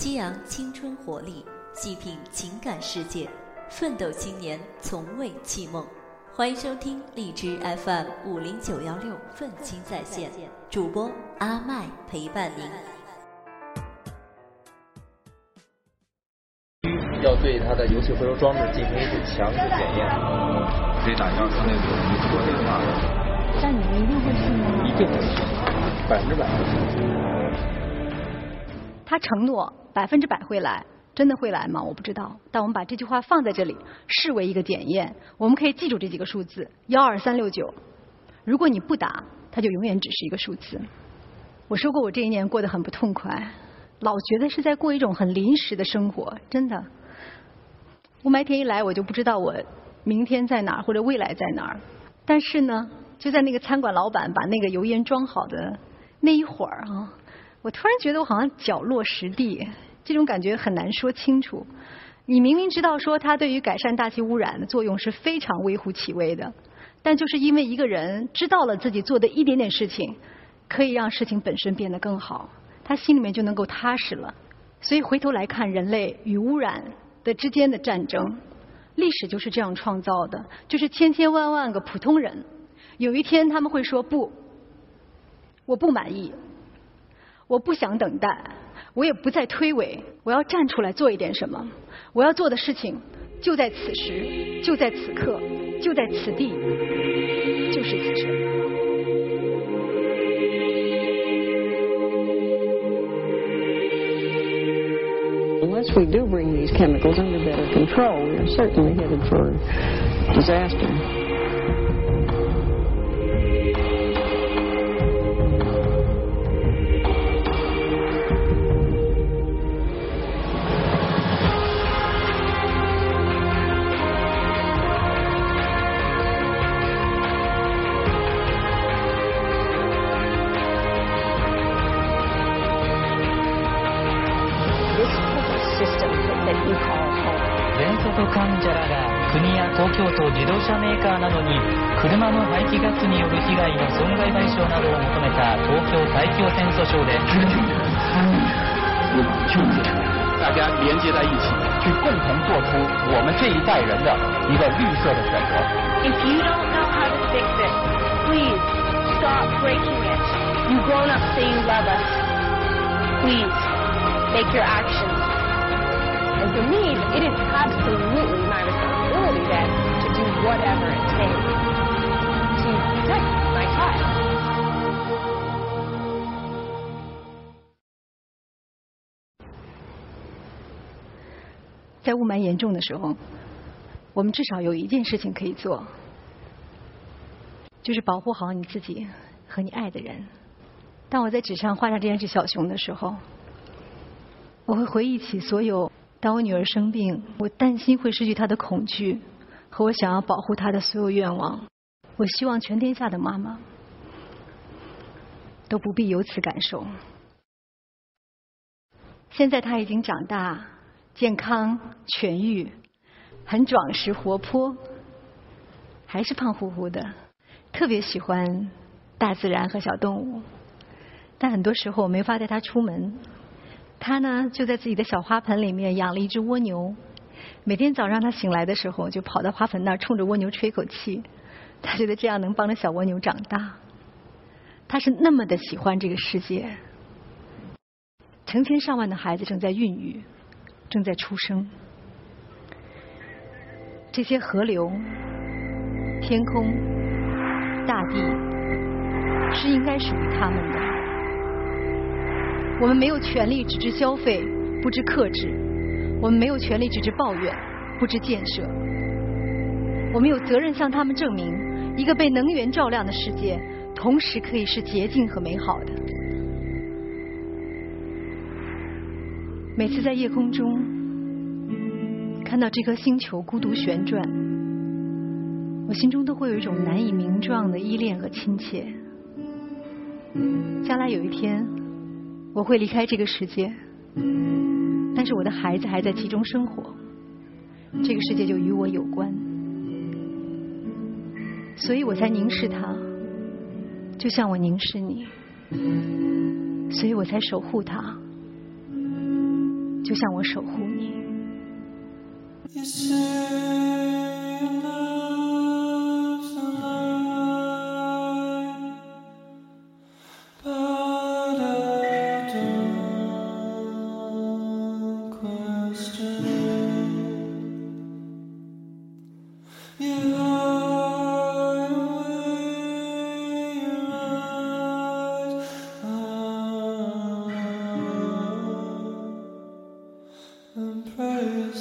激昂青春活力，细品情感世界，奋斗青年从未弃梦。欢迎收听荔枝 FM 五零九幺六愤青在线，主播阿麦陪伴您。要对他的游戏回收装置进行一次强制检验。可以打幺三六九一拨电话。但你们一定会去吗？一定会去，百分之百会去。他承诺百分之百会来，真的会来吗？我不知道。但我们把这句话放在这里，视为一个检验。我们可以记住这几个数字：幺二三六九。如果你不打，它就永远只是一个数字。我说过，我这一年过得很不痛快，老觉得是在过一种很临时的生活，真的。雾霾天一来，我就不知道我明天在哪儿或者未来在哪儿。但是呢，就在那个餐馆老板把那个油烟装好的那一会儿啊，我突然觉得我好像脚落实地，这种感觉很难说清楚。你明明知道说它对于改善大气污染的作用是非常微乎其微的，但就是因为一个人知道了自己做的一点点事情可以让事情本身变得更好，他心里面就能够踏实了。所以回头来看人类与污染的之间的战争。历史就是这样创造的，就是千千万万个普通人，有一天他们会说不，我不满意，我不想等待，我也不再推诿，我要站出来做一点什么，我要做的事情就在此时，就在此刻，就在此地，就是此生。unless we do bring these chemicals under better control, we are certainly headed for disaster. 国や公共と自動車メーカーなどに車の排気ガスによる被害の損害賠償などを求めた東京大気汚染訴訟で大家连接在一起，去共同做出我们这一代人的一个绿色的选择。If you don't know how to fix it, please stop breaking it. You grown up say you love us. Please make your actions. And for me, it is absolutely my responsibility then to do whatever it takes to protect my child. 在雾霾严重的时候，我们至少有一件事情可以做，就是保护好你自己和你爱的人。当我在纸上画上这件事小熊的时候，我会回忆起所有当我女儿生病，我担心会失去她的恐惧，和我想要保护她的所有愿望。我希望全天下的妈妈都不必有此感受。现在她已经长大。健康痊愈，很壮实活泼，还是胖乎乎的，特别喜欢大自然和小动物。但很多时候我没法带他出门，他呢就在自己的小花盆里面养了一只蜗牛。每天早上他醒来的时候，就跑到花盆那儿冲着蜗牛吹口气，他觉得这样能帮着小蜗牛长大。他是那么的喜欢这个世界。成千上万的孩子正在孕育。正在出生，这些河流、天空、大地是应该属于他们的。我们没有权利只知消费，不知克制；我们没有权利只知抱怨，不知建设。我们有责任向他们证明，一个被能源照亮的世界，同时可以是洁净和美好的。每次在夜空中看到这颗星球孤独旋转，我心中都会有一种难以名状的依恋和亲切。将来有一天，我会离开这个世界，但是我的孩子还在其中生活，这个世界就与我有关，所以我才凝视它，就像我凝视你，所以我才守护它。就像我守护你。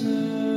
return.